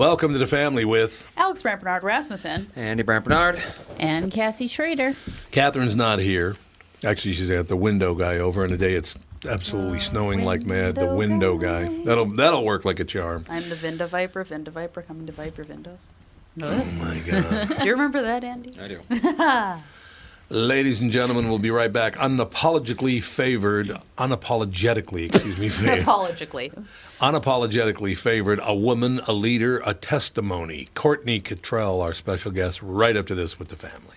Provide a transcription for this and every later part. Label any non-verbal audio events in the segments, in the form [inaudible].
Welcome to the family with Alex Brant Barnard Rasmussen Andy Brant Barnard. and Cassie Schrader. Catherine's not here. Actually, she's at the window guy over, and today it's absolutely snowing like mad. The window guy. That'll that'll work like a charm. I'm the Vinda Viper. Vinda Viper coming to Viper Windows. Oh my God. [laughs] Do you remember that, Andy? I do. [laughs] Ladies and gentlemen, we'll be right back. Unapologetically favored, unapologetically, excuse me, [laughs] favored, Apologically. unapologetically favored, a woman, a leader, a testimony. Courtney Kittrell, our special guest, right after this with the family.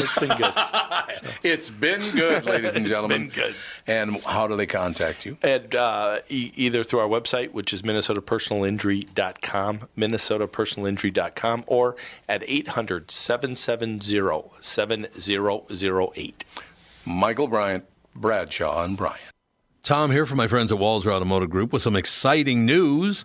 It's been good. [laughs] It's been good, ladies and [laughs] It's gentlemen. been good. And how do they contact you? And uh, e- either through our website, which is minnesotapersonalinjury.com, minnesotapersonalinjury.com, or at 800-770-7008. Michael Bryant, Bradshaw, and Bryant. Tom here from my friends at Walser Automotive Group with some exciting news.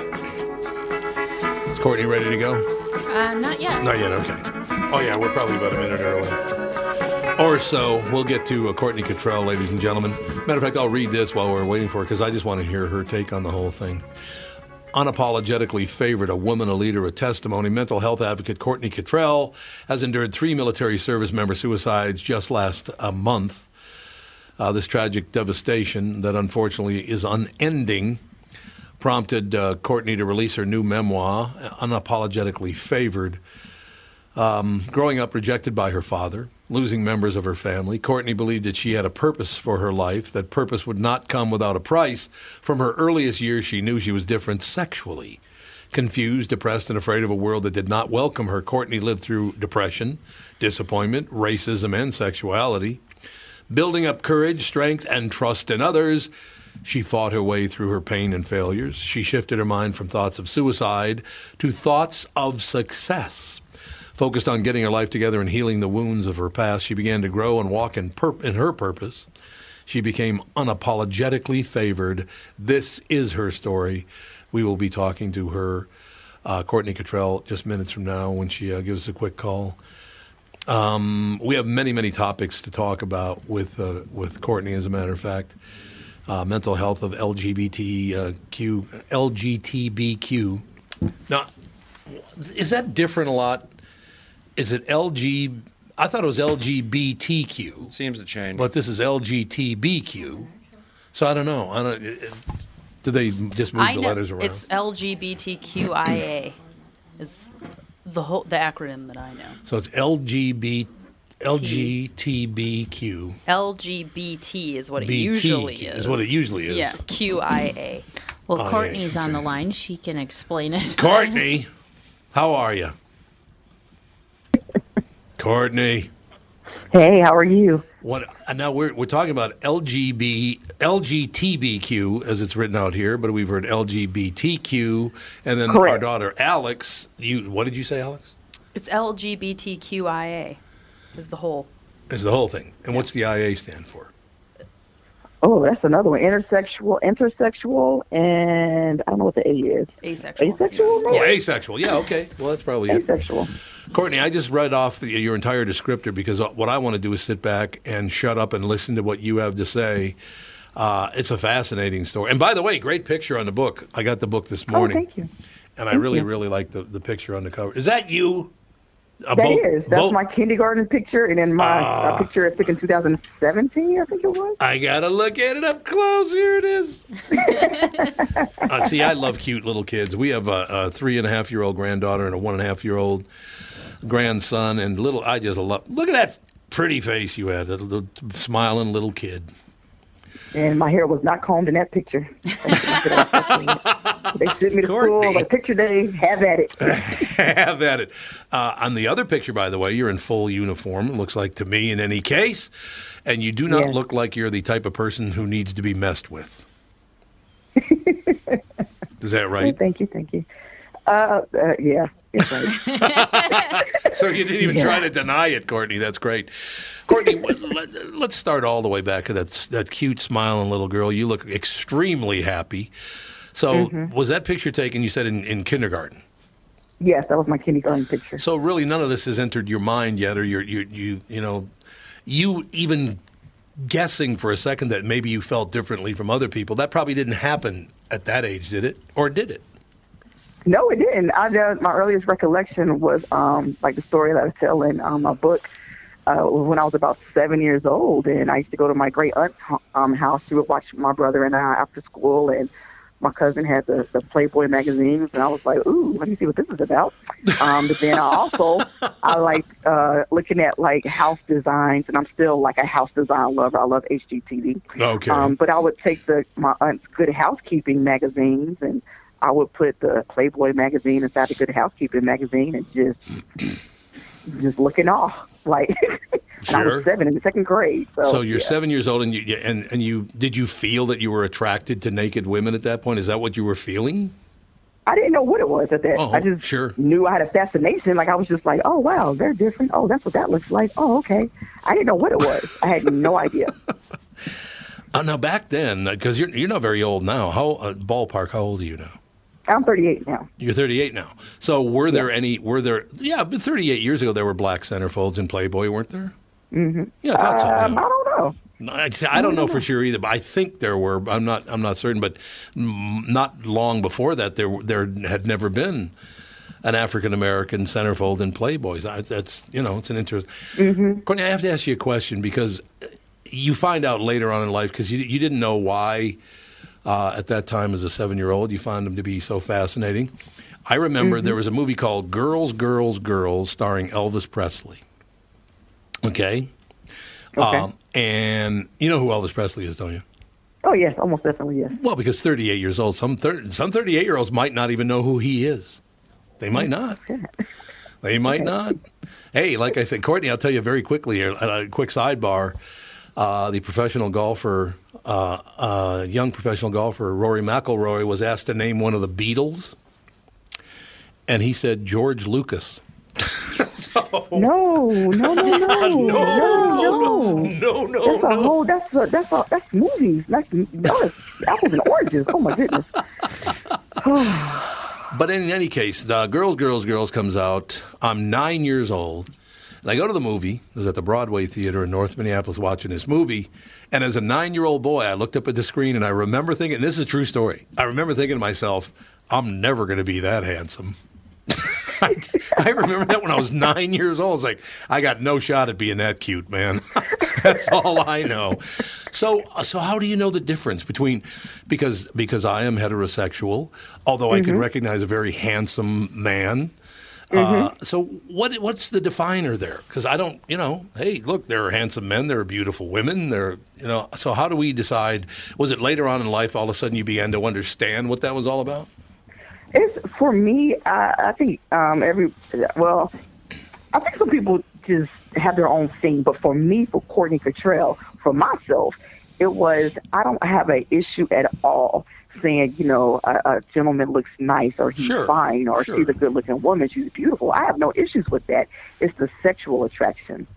Courtney ready to go? Uh, not yet. Not yet, okay. Oh, yeah, we're probably about a minute early. Or so. We'll get to uh, Courtney Kittrell, ladies and gentlemen. Matter of fact, I'll read this while we're waiting for her because I just want to hear her take on the whole thing. Unapologetically favored, a woman, a leader, a testimony. Mental health advocate Courtney Kittrell has endured three military service member suicides just last uh, month. Uh, this tragic devastation that unfortunately is unending prompted uh, Courtney to release her new memoir, Unapologetically Favored. Um, growing up rejected by her father, losing members of her family, Courtney believed that she had a purpose for her life, that purpose would not come without a price. From her earliest years, she knew she was different sexually. Confused, depressed, and afraid of a world that did not welcome her, Courtney lived through depression, disappointment, racism, and sexuality. Building up courage, strength, and trust in others, she fought her way through her pain and failures. She shifted her mind from thoughts of suicide to thoughts of success. Focused on getting her life together and healing the wounds of her past, she began to grow and walk in, pur- in her purpose. She became unapologetically favored. This is her story. We will be talking to her, uh, Courtney Kittrell, just minutes from now when she uh, gives us a quick call. Um, we have many, many topics to talk about with uh, with Courtney. As a matter of fact, uh, mental health of LGBTQ, LGTBQ. Now, is that different a lot? Is it LG? I thought it was LGBTQ, It Seems to change. but this is LGTBQ. So I don't know. I don't. it- Do they just move I the know letters around? it's LGBTQIA is the whole the acronym that I know. so it's LGB, LGTBQ. LGBT is what it BT usually is. is what it usually is. Yeah, QIA. Well, yeah, Courtney's on the line. She can explain it. Courtney, how are you? Courtney. Hey, how are you? What uh, now? We're we're talking about LGB LGTBQ as it's written out here, but we've heard LGBTQ, and then our daughter Alex. You what did you say, Alex? It's LGBTQIA, is the whole. Is the whole thing, and what's the IA stand for? Oh, that's another one. Intersexual, intersexual, and I don't know what the A is. Asexual. Asexual? Oh, maybe? asexual. Yeah, okay. Well, that's probably it. Asexual. Courtney, I just read off the, your entire descriptor because what I want to do is sit back and shut up and listen to what you have to say. Uh, it's a fascinating story. And by the way, great picture on the book. I got the book this Oh, morning. thank you. And I really, you. really like the, the picture on the cover. Is that you? That boat- is. That's boat- my kindergarten picture, and then my uh, picture I took in 2017, I think it was. I gotta look at it up close. Here it is. [laughs] uh, see, I love cute little kids. We have a, a three and a half year old granddaughter and a one and a half year old grandson, and little. I just love. Look at that pretty face you had, a little smiling little kid. And my hair was not combed in that picture. they sent me to Courtney. school, like picture day, have at it. [laughs] have at it. Uh, on the other picture, by the way, you're in full uniform. It looks like to me, in any case, and you do not Yes. look like you're the type of person who needs to be messed with. [laughs] Is that right? Thank you, thank you. Uh, uh yeah. [laughs] So you didn't even try to deny it, Courtney. That's great. Courtney, [laughs] let, us start all the way back to that that cute smiling little girl. You look extremely happy. So Mm-hmm. was that picture taken? You said in, in kindergarten. yes, that was my kindergarten picture. So really, none of this has entered your mind yet, or you're, you you you know, you even guessing for a second that maybe you felt differently from other people. That probably didn't happen at that age, did it? Or did it? No, it didn't. I just, my earliest recollection was um, like the story that I tell in um, my book. Uh, when I was about seven years old, and I used to go to my great aunt's um, house. She would watch my brother and I after school, and my cousin had the, the Playboy magazines, and I was like, "Ooh, let me see what this is about." Um, but then I also I like uh, looking at like house designs, and I'm still like a house design lover. I love HGTV. Okay. Um, but I would take the my aunt's Good Housekeeping magazines and I would put the Playboy magazine inside the Good Housekeeping magazine and just just looking [laughs] off like. and I was seven in the second grade. So, So you're yeah. seven years old, and you and and you did you feel that you were attracted to naked women at that point? Is that what you were feeling? I didn't know what it was at that. Oh, I just sure. knew I had a fascination. Like I was just like, oh wow, they're different. Oh, that's what that looks like. Oh, okay. I didn't know what it was. I had no idea. [laughs] Uh, now back then, because you're you're not very old now. How uh, ballpark? How old are you now? I'm 38 now. You're 38 now. So were there any? Were there? Yeah, but 38 years ago there were black centerfolds in Playboy, weren't there? Mm-hmm. Yeah, I thought so. Um. I don't know. Say- I don't know for sure either, but I think there were. I'm not. I'm not certain, but not long before that, there there had never been an African American centerfold in Playboys. I, that's you know, it's an interest. Courtney, I have to ask you a question because you find out later on in life because you you didn't know why uh, at that time as a seven year old you found them to be so fascinating. I remember there was a movie called Girls, Girls, Girls, starring Elvis Presley. Okay. Okay. Um, and you know who Elvis Presley is, don't you? Oh yes, almost definitely yes. Well, because 38 years old, some thir- some 38 year olds might not even know who he is. They might not. They might not. Hey, like I said, Courtney, I'll tell you very quickly, here, a quick sidebar. Uh, the professional golfer, uh, uh, young professional golfer Rory McIlroy, was asked to name one of the Beatles, and he said George Lucas. [laughs] so, No, [laughs] no, no, no, no, no, no. no, no, That's a no. whole. That's a, that's a, that's movies. That's that's apples and oranges. Oh my goodness. [sighs] But in any case, the Girls, Girls, Girls comes out. I'm nine years old. And I go to the movie. I was at the Broadway Theater in North Minneapolis watching this movie. And as a nine year old boy, I looked up at the screen and I remember thinking, this is a true story. I remember thinking to myself, I'm never going to be that handsome. [laughs] I, I remember that when I was nine years old. It's like, I got no shot at being that cute, man. [laughs] That's all I know. So, uh, so how do you know the difference between because because I am heterosexual, although I can mm-hmm. recognize a very handsome man, Uh, Mm-hmm. so what what's the definer there? Because I don't, you know, hey, look, there are handsome men, there are beautiful women, there, you know. So how do we decide? Was it later on in life all of a sudden you began to understand what that was all about? It's for me. I, I think um, every well, I think some people just have their own thing, but for me, for Courtney Kittrell, for myself, it was I don't have an issue at all saying you know a, a gentleman looks nice or he's Sure, fine or sure. she's a good looking woman, she's beautiful. I have no issues with that. It's the sexual attraction.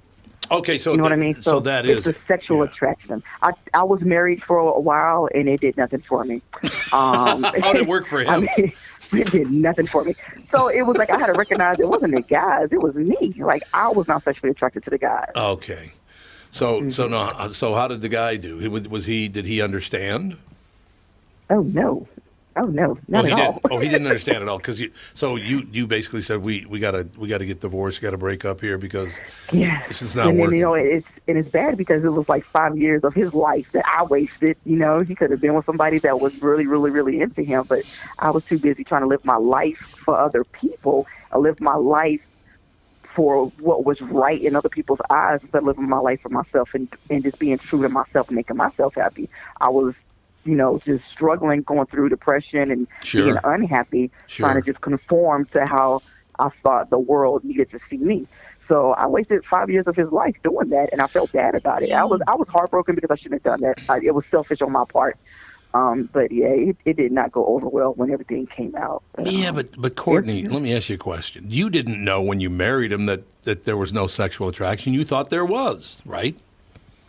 Okay, so You know what I mean? So, that it's is the sexual yeah. attraction. I I was married for a while and it did nothing for me. Um, [laughs] How did it work for [laughs] I him? mean, it did nothing for me. So it was like I had to recognize it wasn't the guys, it was me. Like I was not sexually attracted to the guys. Okay, so Mm-hmm. so no, uh, so how did the guy do? Was, was he? Did he understand? Oh no, oh no, oh, not oh, he at did. all. Oh, he didn't [laughs] understand at all. Because you, so you you basically said we we gotta we gotta get divorced, we gotta break up here because Yes, This is not and then you know it's and it's bad because it was like five years of his life that I wasted. You know, he could have been with somebody that was really, really, really into him, but I was too busy trying to live my life for other people. I lived my life for what was right in other people's eyes instead of living my life for myself and and just being true to myself and making myself happy. I was. You know, just struggling, going through depression and Sure. being unhappy, trying to just conform to how I thought the world needed to see me. So I wasted five years of his life doing that, and I felt bad about it. I was I was heartbroken because I shouldn't have done that. I, it was selfish on my part. Um, but yeah, it, it did not go over well when everything came out. But, yeah, um, but but Courtney, let me ask you a question. You didn't know when you married him that that there was no sexual attraction. You thought there was, right?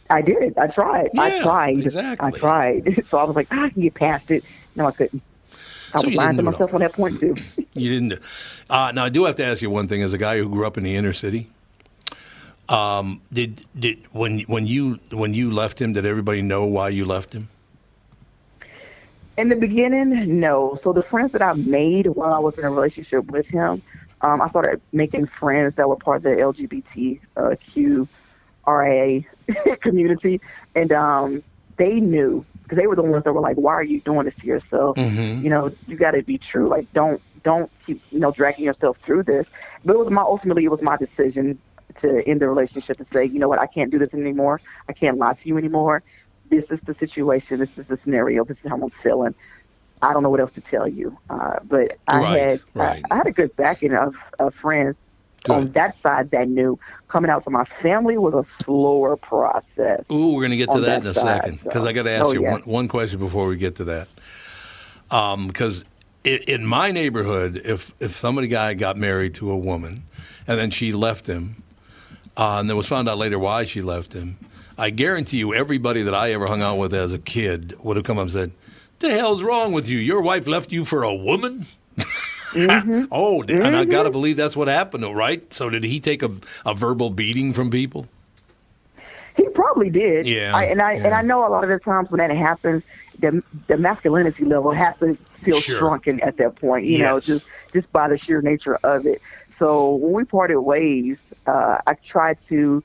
I did. I tried. Yeah, I tried. exactly. I tried. So I was like, "Ah, I can get past it. No, I couldn't. I So was lying to myself on that point too. [laughs] You didn't. Uh, now I do have to ask you one thing. As a guy who grew up in the inner city, um, did did when when you when you left him, did everybody know why you left him? In the beginning, no. So the friends that I made while I was in a relationship with him, um, I started making friends that were part of the LGBTQ RIA [laughs] community, and um, they knew because they were the ones that were like, "Why are you doing this to yourself? Mhm. You know, you got to be true. Like, don't don't keep you know dragging yourself through this." But it was my ultimately it was my decision to end the relationship and say, you know what, I can't do this anymore. I can't lie to you anymore. This is the situation. This is the scenario. This is how I'm feeling. I don't know what else to tell you. Uh, but I Right, had right. I, I had a good backing of, of friends on that side that knew. Coming out to my family was a slower process. Ooh, we're going to get to that, that in a side, second because so- I got to ask oh, you yeah. one, one question before we get to that. Because in, in my neighborhood, if if somebody guy got married to a woman and then she left him, uh, and then was found out later why she left him, I guarantee you, everybody that I ever hung out with as a kid would have come up and said, "The hell's wrong with you? Your wife left you for a woman." [laughs] Mm-hmm. [laughs] oh, and I got to believe that's what happened, right? So did he take a, a verbal beating from people? He probably did. Yeah, I, and I and. I know a lot of the times when that happens, the the masculinity level has to feel Sure. shrunken at that point. You know, just just by the sheer nature of it. So when we parted ways, uh, I tried to.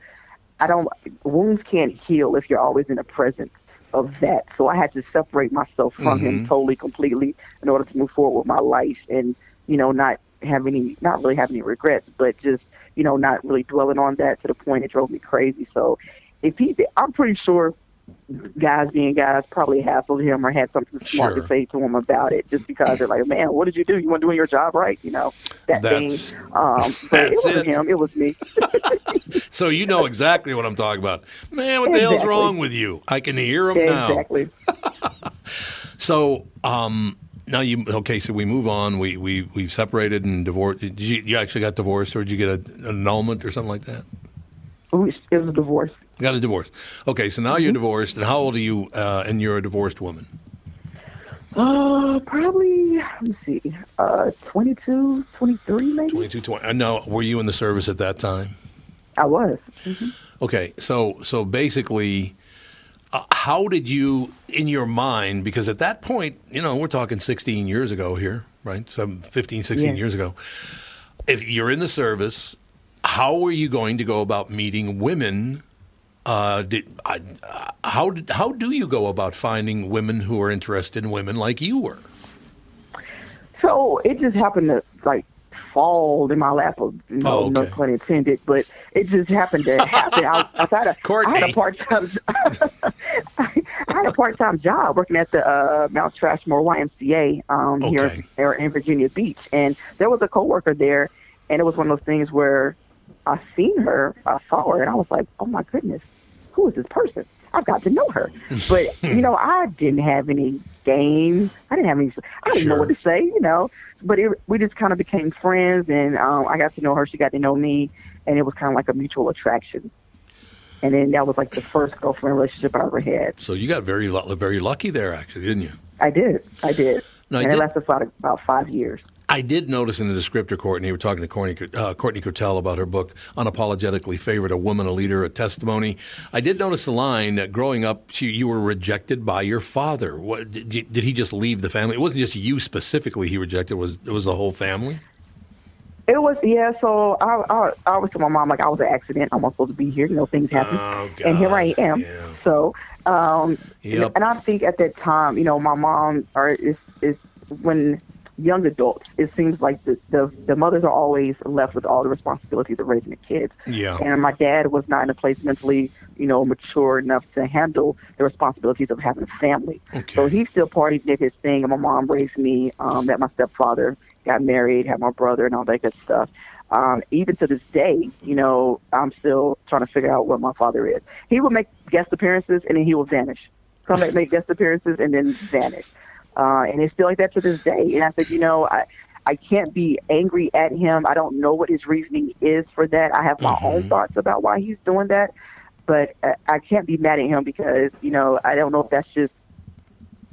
I don't. Wounds can't heal if you're always in the presence of that. So I had to separate myself from Mm-hmm. him totally, completely, in order to move forward with my life, and you know, not have any, not really have any regrets, but just you know, not really dwelling on that to the point it drove me crazy. So if he, I'm pretty sure guys being guys probably hassled him or had something smart to say to him about it just because they're like, man, what did you do? You weren't doing your job right, you know, that That's- thing. Um, but it wasn't it. him, it was me. [laughs] So you know exactly what I'm talking about. Man, what the hell's wrong with you? I can hear him now. exactly. [laughs] So um, now you okay? So we move on. We we we've separated and divorced. Did you, you actually got divorced, or did you get a, an annulment or something like that? It was a divorce. Got a divorce. Okay, so now Mm-hmm. you're divorced, and how old are you? Uh, and you're a divorced woman. Uh, probably, let me see, uh, 22, 23 maybe? 22, 20. Uh, no, were you in the service at that time? I was. Okay, so so basically, uh, how did you, in your mind, because at that point, you know, we're talking 16 years ago here, right? Some 15, 16 Yes. years ago. If you're in the service, how are you going to go about meeting women? Uh, did, I, uh, how did, how do you go about finding women who are interested in women like you were? So it just happened to like fall in my lap. Of, no, Oh, no okay. pun intended, but it just happened to happen. I, I, had a, I had Courtney. a part time. [laughs] I had a part time job working at the uh, Mount Trashmore YMCA um, Okay. here here in Virginia Beach, and there was a coworker there, and it was one of those things where I seen her, I saw her, and I was like, oh my goodness, who is this person? I've got to know her. But [laughs] you know, I didn't have any game. I didn't have any. I didn't know what to say. You know, but it, we just kind of became friends, and um, I got to know her. She got to know me, and it was kind of like a mutual attraction. And then that was like the first girlfriend relationship I ever had. So you got very very lucky there, actually, didn't you? I did. I did. No, and did- it lasted for about, about five years. I did notice in the descriptor, Courtney, you were talking to Courtney, uh, Courtney Kittrell about her book, Unapologetically Favored, A Woman, a Leader, a Testimony. I did notice the line that growing up, she, you were rejected by your father. What, did, you- did he just leave the family? It wasn't just you specifically he rejected, it was, it was the whole family? It was yeah. So I, I, I always tell my mom like I was an accident. I'm not supposed to be here. You know, things happen, Oh, and here I am. yeah. So, um, Yep. and I think at that time, you know, my mom or is is when young adults, it seems like the, the the mothers are always left with all the responsibilities of raising the kids. Yeah. And my dad was not in a place mentally, you know, mature enough to handle the responsibilities of having a family. Okay. So he still partied, did his thing, and my mom raised me. Um, met my stepfather, got married, had my brother, and all that good stuff. Um, even to this day, you know, I'm still trying to figure out what my father is. He will make guest appearances and then he will vanish. Come back, make [laughs] guest appearances and then vanish. Uh, and it's still like that to this day. And I said, you know, I, I can't be angry at him. I don't know what his reasoning is for that. I have my own thoughts about why he's doing that, but uh, I can't be mad at him because, you know, I don't know if that's just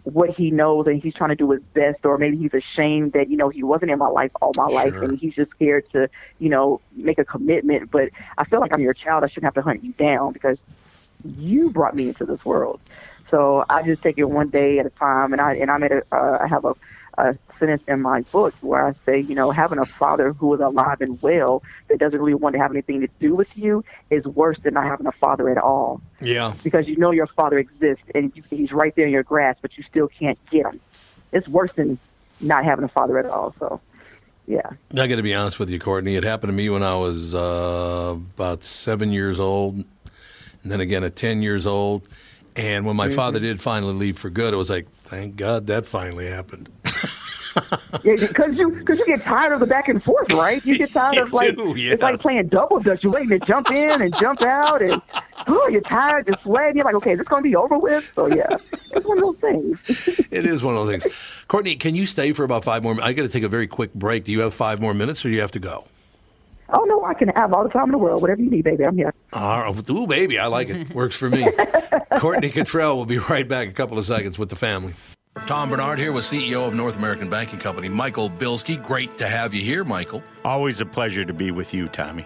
what he knows and he's trying to do his best or maybe he's ashamed that you know he wasn't in my life all my life and he's just scared to you know make a commitment but i feel like i'm your child i shouldn't have to hunt you down because you brought me into this world so i just take it one day at a time and i and i made a uh, i have a a sentence in my book where I say, you know, having a father who is alive and well that doesn't really want to have anything to do with you is worse than not having a father at all Yeah. because you know your father exists and you, he's right there in your grasp, but you still can't get him. It's worse than not having a father at all. So, yeah. I got to be honest with you, Courtney. It happened to me when I was uh, about seven years old, and then again at 10 years old. And when my father mm-hmm. did finally leave for good, it was like, thank God that finally happened. [laughs] Yeah, because you because you get tired of the back and forth, right? You get tired [laughs] of like do, it's like playing double dutch. You're waiting to jump in and jump out, and oh, you're tired, you're sweating. You're like, okay, is this gonna be over with? So yeah, it's one of those things. [laughs] It is one of those things. Courtney, can you stay for about five more minutes? I got to take a very quick break. Do you have five more minutes or do you have to go? Oh no, I can have all the time in the world. Whatever you need, baby, I'm here. All right. Ooh, baby, I like it. Works for me. [laughs] Courtney Kittrell will be right back in a couple of seconds with the family. Tom Barnard here with CEO of North American Banking Company, Michael Bilski. Great to have you here, Michael. Always a pleasure to be with you, Tommy.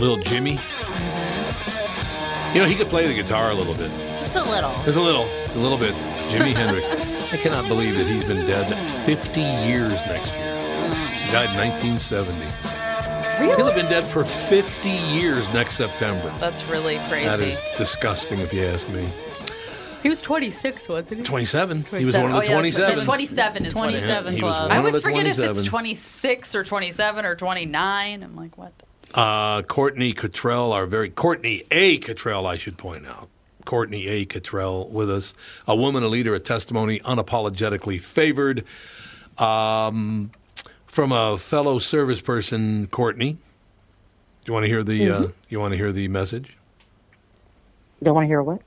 Little Jimmy. You know, he could play the guitar a little bit. Just a little. Just a little. Just a little bit. Jimi [laughs] Hendrix. I cannot believe that he's been dead 50 years next year. He died in 1970. He'll have been dead for 50 years next September. That's really crazy. That is disgusting, if you ask me. He was 26, wasn't he? 27. He was one of the Oh, yeah, 27. 27 is 27 what it is. He was club. one I of always the forget if 27. it's 26 or 27 or 29. I'm like, what? Uh, Courtney Kittrell, our very Courtney A. Kittrell, I should point out. Courtney A. Kittrell with us, a woman, a leader, a testimony, unapologetically favored. Um, from a fellow service person, Courtney. Do you want to hear the uh, you want to hear the message? Don't want to hear what?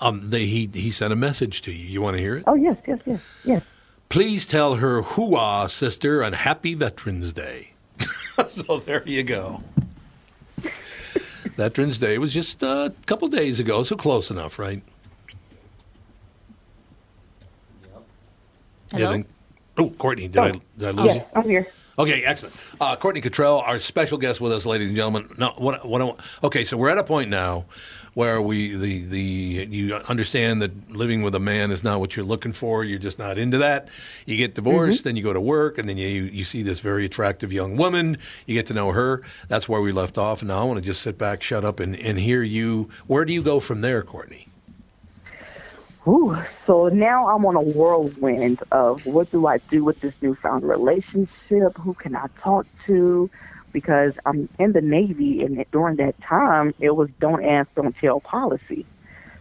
Um, they, he he sent a message to you. You want to hear it? Oh yes, yes, yes, yes. Please tell her hooah, sister, and happy Veterans Day. [laughs] so there you go. [laughs] Veterans Day was just uh, a couple days ago, so close enough, right? You Hello? think- Oh, Courtney, did I, did I lose Yes, I'm here. you? Okay, excellent. Uh, Courtney Kittrell, our special guest with us, ladies and gentlemen. No, what, what, I want- okay, so we're at a point now where we the the you understand that living with a man is not what you're looking for. You're just not into that. You get divorced, mm-hmm. then you go to work, and then you you see this very attractive young woman. You get to know her. That's where we left off. And now I want to just sit back, shut up, and, and hear you. Where do you go from there, Courtney? Ooh, so now I'm on a whirlwind of what do I do with this newfound relationship? Who can I talk to? Because I'm in the Navy, and during that time, it was don't ask, don't tell policy.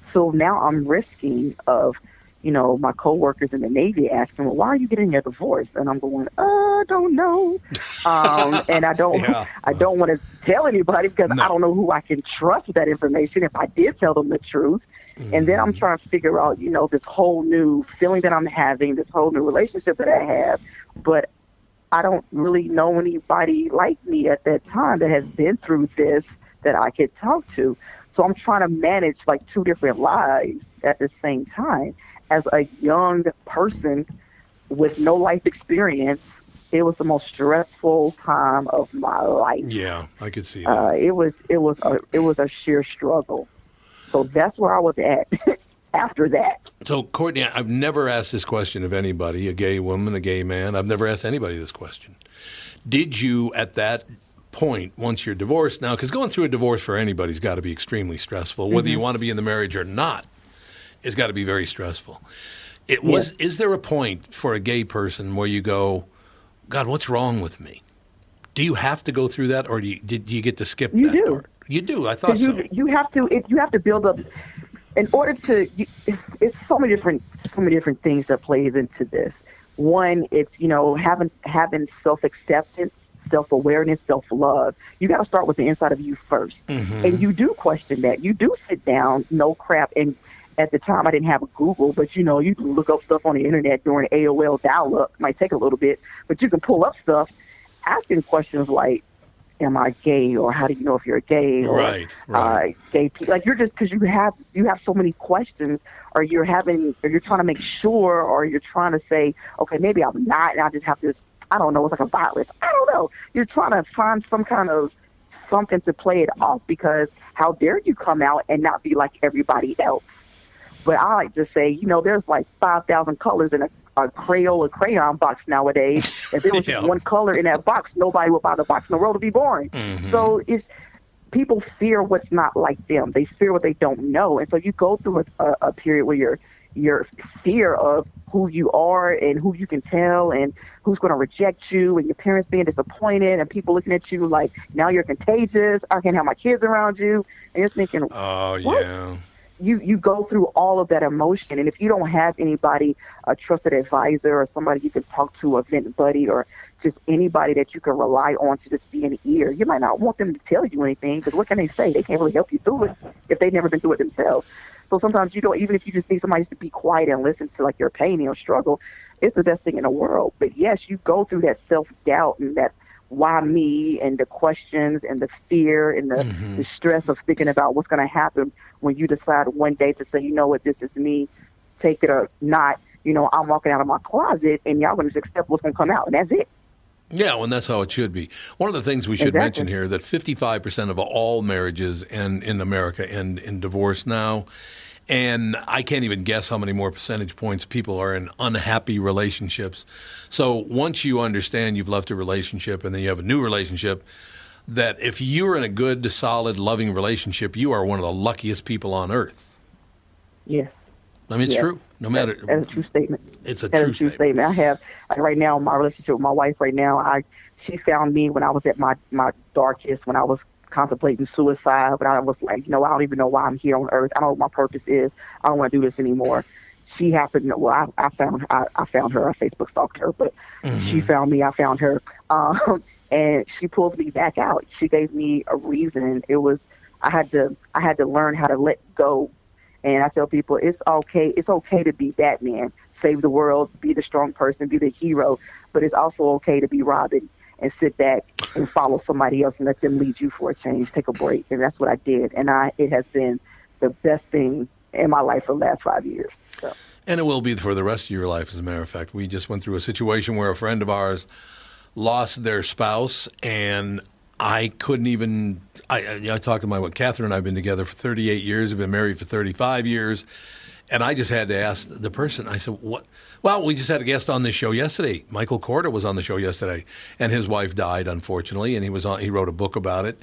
So now I'm risking of, you know, my coworkers in the Navy asking, "Well, why are you getting a divorce?" And I'm going, "Uh, I don't know," um, [laughs] and I don't, Yeah. I don't want to tell anybody because No. I don't know who I can trust with that information. If I did tell them the truth, and then I'm trying to figure out, you know, this whole new feeling that I'm having, this whole new relationship that I have, but I don't really know anybody like me at that time that has been through this that I could talk to. So I'm trying to manage like two different lives at the same time. As a young person with no life experience, it was the most stressful time of my life. Yeah, I could see that. Uh, it was it was a it was a sheer struggle. So that's where I was at [laughs] after that. So, Courtney, I've never asked this question of anybody, a gay woman, a gay man. I've never asked anybody this question. Did you, at that point, once you're divorced now, because going through a divorce for anybody's got to be extremely stressful, whether you mm-hmm. want to be in the marriage or not, it's got to be very stressful. It was. Yes. Is there a point for a gay person where you go, God, what's wrong with me? Do you have to go through that, or do you, did you get to skip You that do. part? You do. I thought you so. you have to it, you have to build up in order to you, it's so many different so many different things that plays into this. One, it's you know having having self acceptance, self awareness, self love. You got to start with the inside of you 1st Mm-hmm. and you do question that. You do sit down, no crap, and at the time I didn't have a Google, but you know you can look up stuff on the internet during AOL dial up. Might take a little bit, but you can pull up stuff, asking questions like, "Am I gay?" or "How do you know if you're gay?" or Right, right. uh, gay people. Like you're just because you have you have so many questions, or you're having, or you're trying to make sure, or you're trying to say, okay, maybe I'm not, and I just have this. I don't know. It's like a virus. I don't know. You're trying to find some kind of something to play it off because how dare you come out and not be like everybody else? But I like to say, you know, there's like 5,000 colors in a, a Crayola crayon box nowadays. [laughs] If there was Yeah. just one color in that box, nobody would buy the box in the world to be boring. Mm-hmm. So it's people fear what's not like them. They fear what they don't know, and so you go through a, a, a period where your your fear of who you are and who you can tell and who's going to reject you and your parents being disappointed and people looking at you like now you're contagious. I can't have my kids around you, and you're thinking, Oh, What? yeah. You you go through all of that emotion. And if you don't have anybody a trusted advisor or somebody you can talk to a vent buddy or just anybody that you can rely on to just be an ear you might not want them to tell you anything because what can they say? They can't really help you through it if they've never been through it themselves. So sometimes you don't even if you just need somebody just to be quiet and listen to like your pain and your struggle it's the best thing in the world. But yes you go through that self-doubt and that why me and the questions and the fear and the, Mm-hmm. the stress of thinking about what's going to happen when you decide one day to say, you know what, this is me, take it or not. You know, I'm walking out of my closet and y'all going to just accept what's going to come out, and that's it. Yeah, well, and that's how it should be. One of the things we should Exactly. mention here that 55% of all marriages end in America end in divorce now. And I can't even guess how many more percentage points people are in unhappy relationships. So once you understand you've left a relationship and then you have a new relationship, that if you're in a good, solid, loving relationship, you are one of the luckiest people on earth. Yes. I mean, it's yes. true. No matter, That- that's a true statement. it's a That true, a true statement. statement. I have like right now my relationship with my wife right now. I she found me when I was at my my darkest, when I was contemplating suicide, but I was like, you know, I don't even know why I'm here on earth. I don't know what my purpose is. I don't want to do this anymore. She happened. Well, I, I found I, I found her. I Facebook stalked her, but she found me. I found her, um, [laughs] and she pulled me back out. She gave me a reason. It was I had to I had to learn how to let go and I tell people it's okay. It's okay to be Batman, save the world, be the strong person, be the hero. But it's also okay to be Robin and sit back and follow somebody else and let them lead you for a change. Take a break, and that's what I did. And I, it has been the best thing in my life for the last five years. So And it will be for the rest of your life, as a matter of fact. We just went through a situation where a friend of ours lost their spouse, and I couldn't even. I, I, talked to my wife, Catherine and I have been together for 38 years, we've been married for 35 years, and I just had to ask the person, I said, what? Well, we just had a guest on this show yesterday. Michael Korda was on the show yesterday, and his wife died, unfortunately, and he, was on, he wrote a book about it.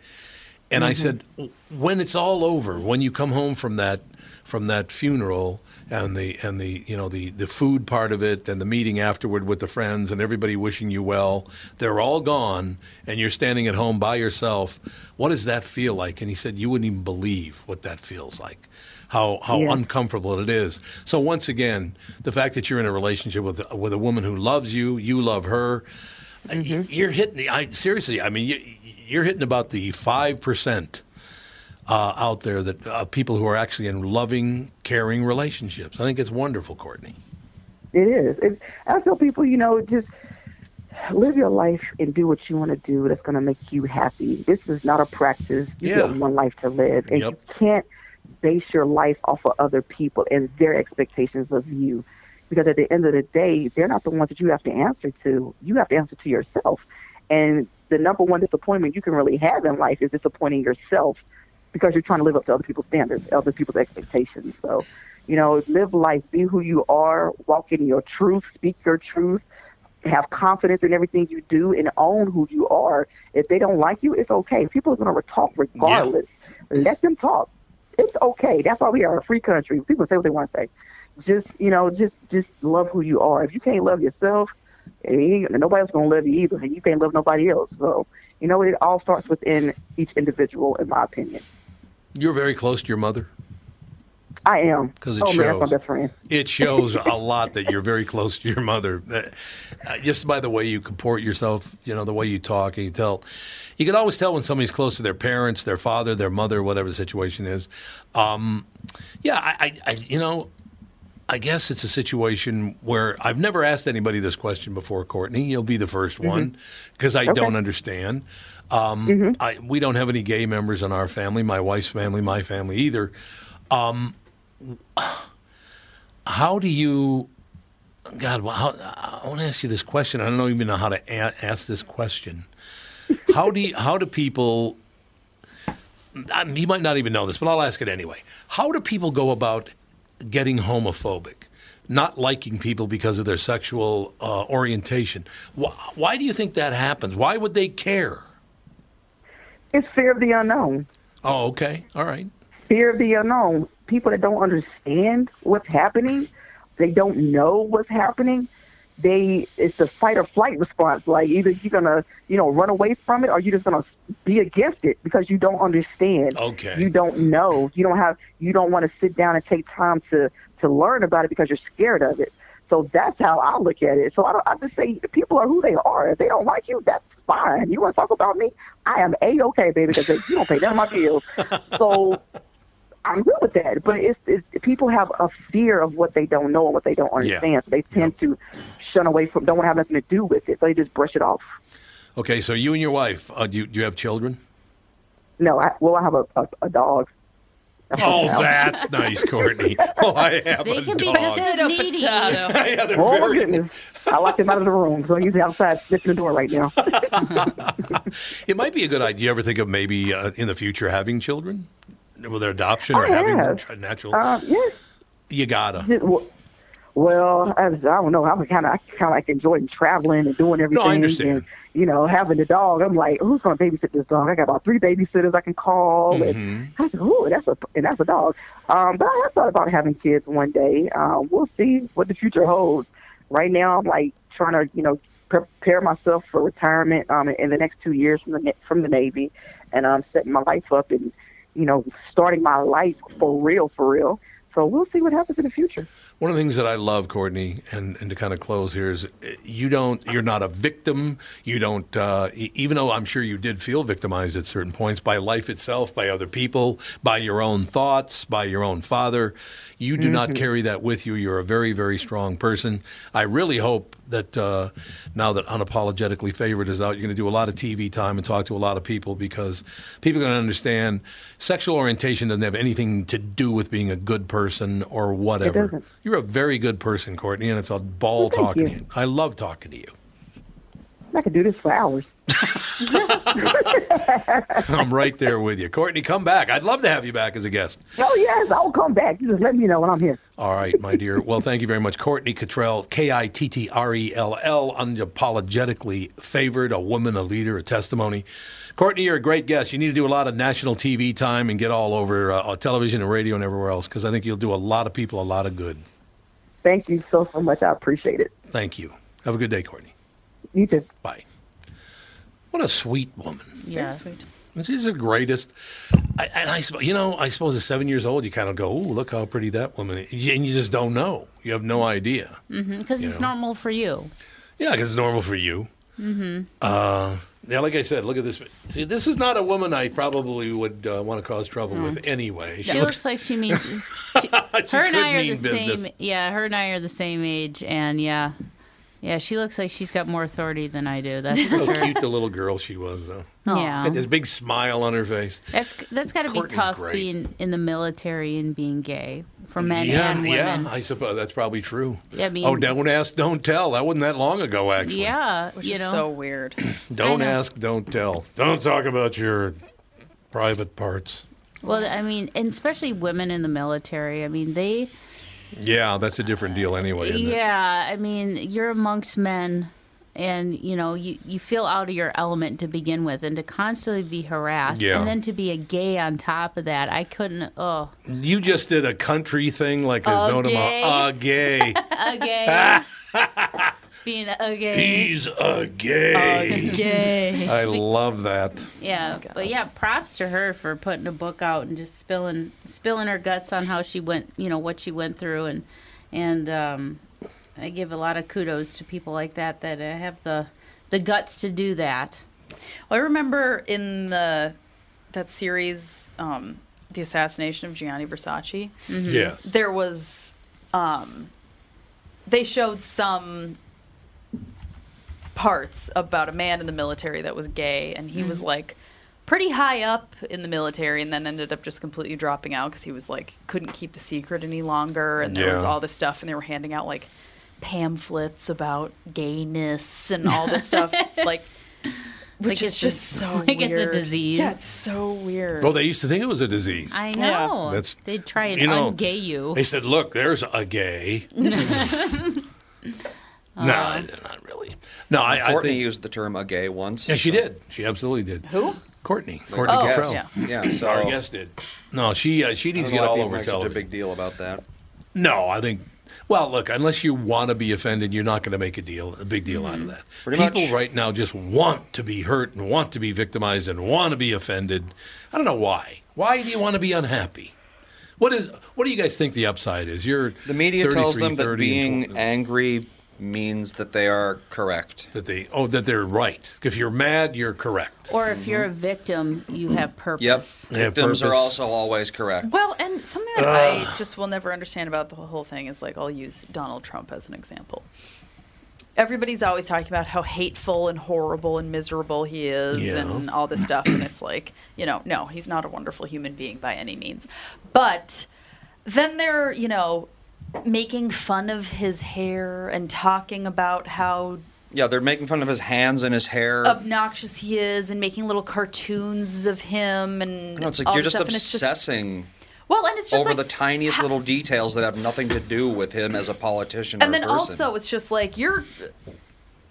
And I mm-hmm. said, when it's all over, when you come home from that from that funeral and the and the you know the the food part of it and the meeting afterward with the friends and everybody wishing you well, they're all gone and you're standing at home by yourself. What does that feel like? And he said, you wouldn't even believe what that feels like. How how uncomfortable it is. So once again, the fact that you're in a relationship with with a woman who loves you, you love her, you're hitting. the- I seriously. I mean, you, you're hitting about the five percent uh, out there that uh, people who are actually in loving, caring relationships. I think it's wonderful, Courtney. it is. It's. I tell people, you know, just live your life and do what you want to do. That's going to make you happy. This is not a practice. You Yeah. get one life to live, and Yep. you can't base your life off of other people and their expectations of you. Because at the end of the day, they're not the ones that you have to answer to. You have to answer to yourself. And the number one disappointment you can really have in life is disappointing yourself because you're trying to live up to other people's standards, other people's expectations. So, you know, live life, be who you are, walk in your truth, speak your truth, have confidence in everything you do, and own who you are. If they don't like you, it's okay. People are going to talk regardless. Let them talk. It's okay. That's why we are a free country. People say what they want to say. Just you know, just just love who you are. If you can't love yourself, ain't- nobody's gonna love you either, and you can't love nobody else. So you know, it all starts within each individual, in my opinion. You're very close to your mother. I am. 'Cause it oh man, that's my best friend. It shows a [laughs] lot that you're very close to your mother. Uh, uh, just by the way you comport yourself, you know, the way you talk, and you tell. You can always tell when somebody's close to their parents, their father, their mother, whatever the situation is. Um, yeah, I, I, I, you know, I guess it's a situation where I've never asked anybody this question before, Courtney. You'll be the 1st one because I don't understand. Um, I, we don't have any gay members in our family, my wife's family, my family either. Um, how do you, God, well, how, I want to ask you this question. I don't even know how to a- ask this question. How do you, [laughs] how do people? I mean, you might not even know this, but I'll ask it anyway. How do people go about getting homophobic, not liking people because of their sexual uh, orientation? Why, why do you think that happens? Why would they care? It's fear of the unknown. Oh, okay, all right. fear of the unknown. People that don't understand what's happening, they don't know what's happening. They it's the fight or flight response. Like either you're gonna you know run away from it, or you're just gonna be against it because you don't understand. Okay. You don't know. You don't have. You don't want to sit down and take time to to learn about it because you're scared of it. So that's how I look at it. So I, don't, I just say people are who they are. If they don't like you, that's fine. You want to talk about me? I am a okay, baby, because you don't pay none of my bills. So [laughs] I'm good with that. But it's, it's people have a fear of what they don't know and what they don't understand. So they tend to shun away from, don't want to have nothing to do with it. So they just brush it off. Okay, so you and your wife, uh, do, you, do you have children? No, I, well, I have a, a, a dog. Oh, what I have. that's nice, [laughs] Courtney. Oh, I have They a can be dog. just as needy. [laughs] yeah, they're Oh my goodness! I locked him out of the room, so he's outside sniffing the door right now. [laughs] It might be a good idea. Do you ever think of maybe uh, in the future having children? Whether adoption or I having have. natural? Um, yes. you gotta. Well, as I don't know, I'm kind of kind of like enjoying traveling and doing everything. No, I understand. And, you know, having a dog. I'm like, who's going to babysit this dog? I got about three babysitters I can call. Mm-hmm. And I said, oh, that's a and that's a dog. Um, but I have thought about having kids one day. Um, we'll see what the future holds. Right now, I'm like trying to, you know, prepare myself for retirement um, in the next two years from the from the Navy, and I'm setting my life up and, you know, starting my life for real, for real. So we'll see what happens in the future. One of the things that I love, Courtney, and, and to kind of close here is you don't, you're not a victim. You don't, uh, even though I'm sure you did feel victimized at certain points by life itself, by other people, by your own thoughts, by your own father. You do not carry that with you. You're a very, very strong person. I really hope that uh, now that Unapologetically Favored is out, you're going to do a lot of TV time and talk to a lot of people because people are going to understand sexual orientation doesn't have anything to do with being a good person or whatever. You're a very good person, Courtney, and it's a ball Well, talking to you. you. I love talking to you. I could do this for hours. [laughs] [laughs] I'm right there with you. Courtney, come back. I'd love to have you back as a guest. Oh yes, I'll come back. You just let me know when I'm here. All right, my dear. Well, thank you very much. Courtney Kittrell, K I T T R E L L, unapologetically favored, a woman, a leader, a testimony. Courtney, you're a great guest. You need to do a lot of national TV time and get all over uh, television and radio and everywhere else because I think you'll do a lot of people a lot of good. Thank you so so much. I appreciate it. Thank you. Have a good day, Courtney. You too. Bye. What a sweet woman. Yes. She's the greatest. I, and I, suppose, you know, I suppose at seven years old, you kind of go, "Oh, look how pretty that woman is," and you just don't know. You have no idea. Because You it's know. normal for you. Yeah, because it's normal for you. Mm-hmm. Uh, yeah, like I said, look at this. See, this is not a woman I probably would uh, want to cause trouble with anyway. She looks like she means. She, [laughs] her and I are the business. same. Yeah, her and I are the same age, and yeah, yeah, she looks like she's got more authority than I do. That's for How sure. cute the little girl she was, though. Yeah, Had this big smile on her face. that's that's got to be Courtney's tough great. being in the military and being gay for men yeah, and women. yeah, I suppose that's probably true. I mean- oh, don't ask, don't tell. That wasn't that long ago, actually. Yeah, Which you is know. so weird. [clears throat] Don't ask, don't tell. Don't talk about your private parts. well, I mean, and especially women in the military. I mean, they. Yeah, that's a different deal anyway. Yeah, I mean, you're amongst men, and you know, you you feel out of your element to begin with, and to constantly be harassed, Yeah. and then to be a gay on top of that, I couldn't. Oh, You just did a country thing like there's A no gay? tomorrow. A gay. a gay. [laughs] [laughs] Being a gay. He's a gay. Gay. I love that. Yeah, but yeah, props to her for putting a book out and just spilling spilling her guts on how she went, you know, what she went through, and and um, I give a lot of kudos to people like that that uh, have the the guts to do that. Well, I remember in the that series, um, the assassination of Gianni Versace. Yes. There was, um, they showed some parts about a man in the military that was gay, and he was hmm. like pretty high up in the military, and then ended up just completely dropping out because he was like couldn't keep the secret any longer, and there was all this stuff, and they were handing out like pamphlets about gayness and all this stuff, [laughs] like. Which Like is it's a- just so [laughs] like it's a disease. Yeah, it's so weird. Well, they used to think it was a disease. I Yeah. know. That's- They'd try and you know, ungay you. They said, "Look, there's a gay." [laughs] no, not really. No, I, I Courtney think. used the term a gay once. Yeah, she so- did. She absolutely did. Who? Courtney. Courtney Oh, Kittrell. yeah. Yeah, [clears throat] so Our guest did. No, she uh, she needs to get all over make such a television. big deal about that. No, I think. Well, look, unless you want to be offended, you're not going to make a deal, a big deal out of that. Pretty People much. right now just want to be hurt and want to be victimized and want to be offended. I don't know why. Why do you want to be unhappy? What is? What do you guys think the upside is? You're The media tells them that 30, and being 20 angry means that they are correct. that they oh that they're right. If you're mad, you're correct. Or if you're a victim, you have purpose. Yep. They have Victims are also always correct. Well, and something that I just will never understand about the whole thing is like I'll use Donald Trump as an example. everybody's always talking about how hateful and horrible and miserable he is Yeah. and all this stuff and it's like you know no he's not a wonderful human being by any means but then they're you know making fun of his hair and talking about how Yeah, they're making fun of his hands and his hair. obnoxious he is and making little cartoons of him and no, it's like you're just stuff, and it's obsessing well and it's just over like, the tiniest little details that have nothing to do with him as a politician and or then person. also it's just like you're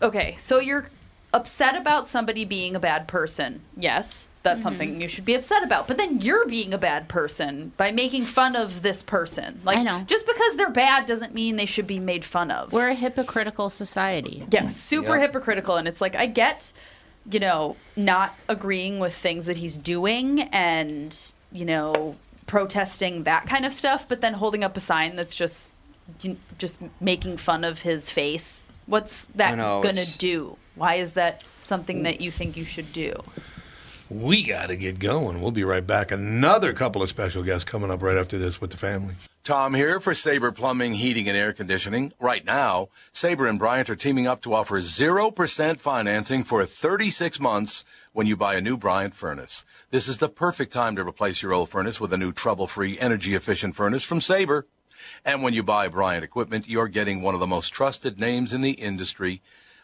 okay so you're upset about somebody being a bad person yes that's Mm-hmm. something you should be upset about but then you're being a bad person by making fun of this person like I know. just because they're bad doesn't mean they should be made fun of We're a hypocritical society. yeah super Yeah. hypocritical and it's like i get you know not agreeing with things that he's doing and you know protesting that kind of stuff but then holding up a sign that's just just making fun of his face what's that know, gonna it's- do why is that something that you think you should do We got to get going. We'll be right back. Another couple of special guests coming up right after this with the family. Tom here for Sabre Plumbing, Heating, and Air Conditioning. Right now, Sabre and Bryant are teaming up to offer 0% financing for 36 months when you buy a new Bryant furnace. This is the perfect time to replace your old furnace with a new trouble-free, energy-efficient furnace from Sabre. And when you buy Bryant equipment, you're getting one of the most trusted names in the industry.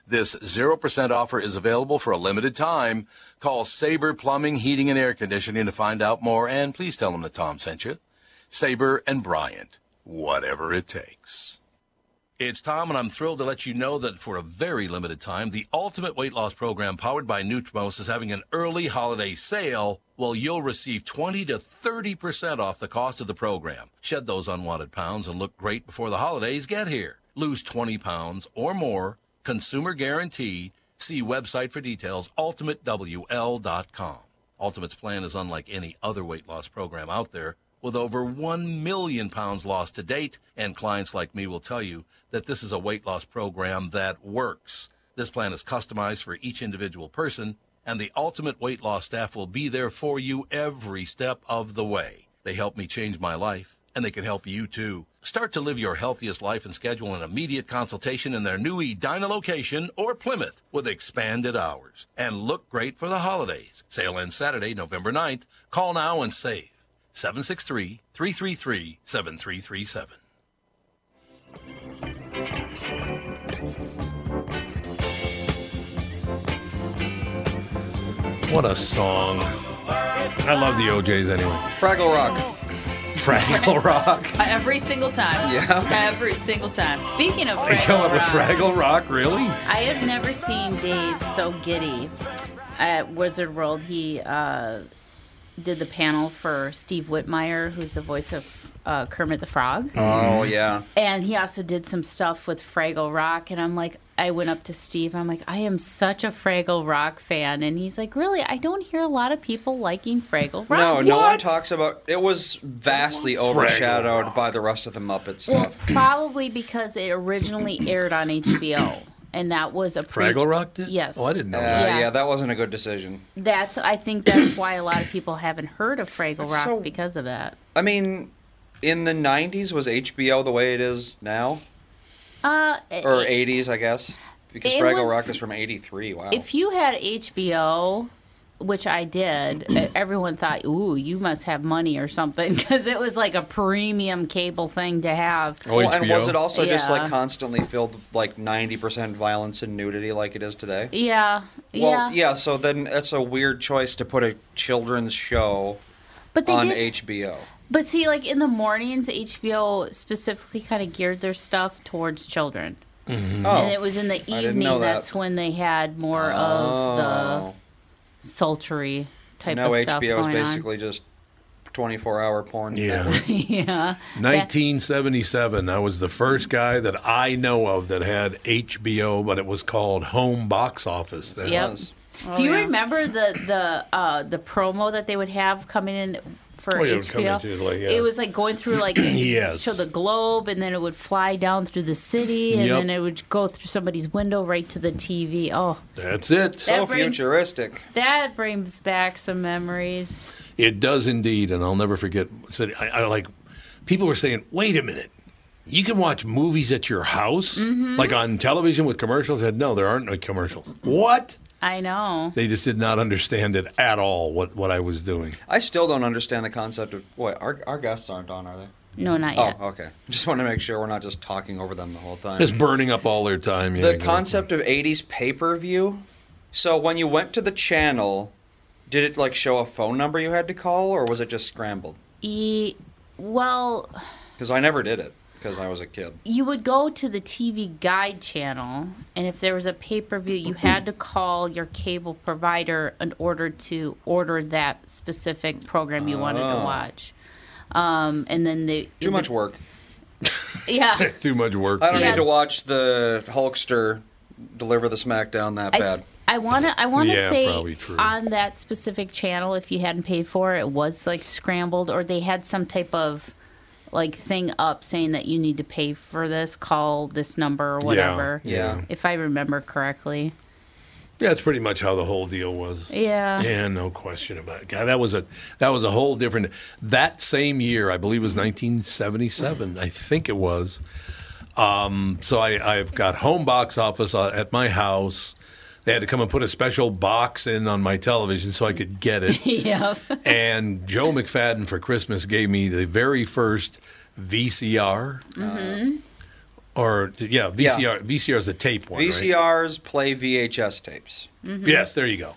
This 0% offer is available for a limited time. Call Sabre Plumbing, Heating, and Air Conditioning to find out more, and please tell them that Tom sent you. Sabre and Bryant, whatever it takes. It's Tom, and I'm thrilled to let you know that for a very limited time, the Ultimate Weight Loss Program powered by Nutrimost is having an early holiday sale. Well, you'll receive 20 to 30% off the cost of the program. Shed those unwanted pounds and look great before the holidays get here. Lose 20 pounds or more, consumer guaranteed. See website for details, ultimatewl.com. Ultimate's plan is unlike any other weight loss program out there, with over 1 million pounds lost to date, and clients like me will tell you that this is a weight loss program that works. This plan is customized for each individual person, and the Ultimate Weight Loss staff will be there for you every step of the way. They helped me change my life, and they can help you too. Start to live your healthiest life and schedule an immediate consultation in their new Edina location or Plymouth with expanded hours. And look great for the holidays. Sale ends Saturday, November 9th. Call now and save. 763 333 7337. What a song. I love the O'Jays anyway. Fraggle Rock. [laughs] Fraggle Rock. Uh, every single time Yeah. every single time Speaking of They come up with Fraggle Rock, Fraggle Rock, really? I have never seen Dave so giddy at Wizard World. He uh, did the panel for Steve Whitmire, who's the voice of uh, Kermit the Frog. Oh yeah. And he also did some stuff with Fraggle Rock. And I'm like, I went up to Steve. I'm like, I am such a Fraggle Rock fan. And he's like, Really? I don't hear a lot of people liking Fraggle Rock. No, no one talks about. It was vastly overshadowed by the rest of the Muppet Well, stuff. [clears throat] probably because it originally aired on HBO. And that was a pre- Fraggle Rock did? Yes. Oh, I didn't know Uh, that. yeah. Yeah. that wasn't a good decision. That's I think that's why a lot of people haven't heard of Fraggle That's Rock so- because of that. I mean, in the '90s was HBO the way it is now, Uh, or it- '80s, I guess, because it Fraggle was- Rock is from '83. Wow. if you had HBO, which I did, everyone thought, "Ooh, you must have money or something," [laughs] because it was like a premium cable thing to have. Oh, well, and was it also just like constantly filled with like 90% violence and nudity like it is today? Yeah, Well, yeah, yeah. So then it's a weird choice to put a children's show but they on did. HBO. But see, like in the mornings, HBO specifically kind of geared their stuff towards children, Oh, and it was in the evening that. that's when they had more of oh. the sultry type now of stuff HBO is going basically just 24 hour porn. Yeah. [laughs] [laughs] yeah. 1977. I was the first guy that I know of that had HBO, but it was called Home Box Office. Then. Yep. Was. Do you yeah. remember the the uh, the promo that they would have coming in for Oh, yeah, it HBO? into, like, yeah. It was like going through like [clears throat] Yes. show the globe, and then it would fly down through the city, and Yep. then it would go through somebody's window right to the TV. Oh, That's it. So brings- futuristic. that brings back some memories. It does indeed, and I'll never forget. Said I, I like people were saying, "Wait a minute, You can watch movies at your house, Mm-hmm. like on television with commercials. I said, no, there aren't no commercials. What? I know. They just did not understand it at all. What what I was doing. I still don't understand the concept of boy, our our guests aren't on, are they? No, not oh, yet. Oh, okay. Just want to make sure we're not just talking over them the whole time. Just burning up all their time. Yeah, the exactly. concept of 80s pay-per-view. So when you went to the channel, did it like show a phone number you had to call, or was it just scrambled? E, well, Because I never did it because I was a kid. you would go to the TV guide channel, and if there was a pay per view, you had to call your cable provider in order to order that specific program you wanted to Oh. watch. Um, and then they Too much work. Yeah, [laughs] Too much work. I don't for Yes. need you. to watch the Hulkster deliver the SmackDown that I, bad. I want to. I want to Yeah, say on that specific channel, if you hadn't paid for it, it was like scrambled, or they had some type of like thing up saying that you need to pay for this. Call this number or whatever. Yeah. yeah. If I remember correctly. Yeah, that's pretty much how the whole deal was. Yeah. Yeah, no question about it. God, that was a that was a whole different. That same year, I believe, it was 1977. I think it was. Um, so I, I've got home box office uh, at my house. They had to come and put a special box in on my television so I could get it. [laughs] yep. [laughs] and Joe McFadden for Christmas gave me the very first VCR. Mm-hmm. Or yeah, VCR. VCR is the tape one. right? VCRs play VHS tapes. Mm-hmm. Yes, there you go.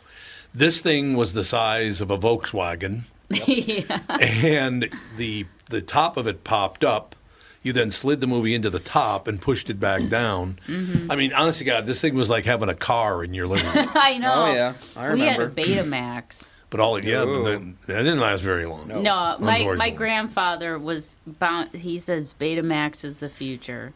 This thing was the size of a Volkswagen, [laughs] yeah. and the the top of it popped up. You then slid the movie into the top and pushed it back down. Mm-hmm. I mean, honestly, God, this thing was like having a car in your living room. [laughs] I know. Oh, yeah. I remember. We had a remember. Betamax. But all yeah, but Ooh. the, that didn't last very long. No, my my grandfather was bound. He says Betamax is the future.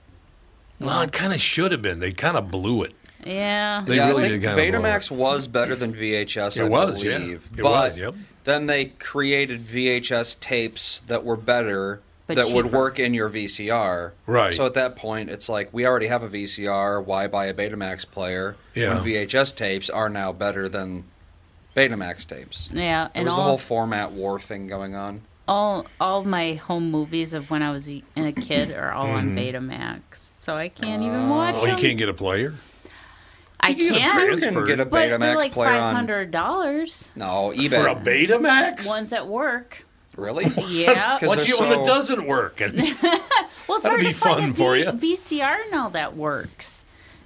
Well, it kind of should have been. They kind of blew it. Yeah. They yeah, really I think did kind of Betamax was better than VHS. It I was, yeah. It but was, yep. then they created VHS tapes that were better. But that would work in your VCR. Right. So at that point, it's like we already have a VCR. Why buy a Betamax player Yeah. when VHS tapes are now better than Betamax tapes? Yeah, There and was all the whole format war thing going on. all all of my home movies of when I was a a kid are all on Mm-hmm. Betamax, so I can't even watch them. Oh, you them. can't get a player. I you can get a can, You can Transfer. get a but they're Betamax like player five on. hundred dollars. No, eBay. For a Betamax? Ones at work. Really? [laughs] Yeah. [laughs] What's they're the one that doesn't work? And [laughs] Well, it's That'll hard be to find fun a for V- ya. VCR now that works.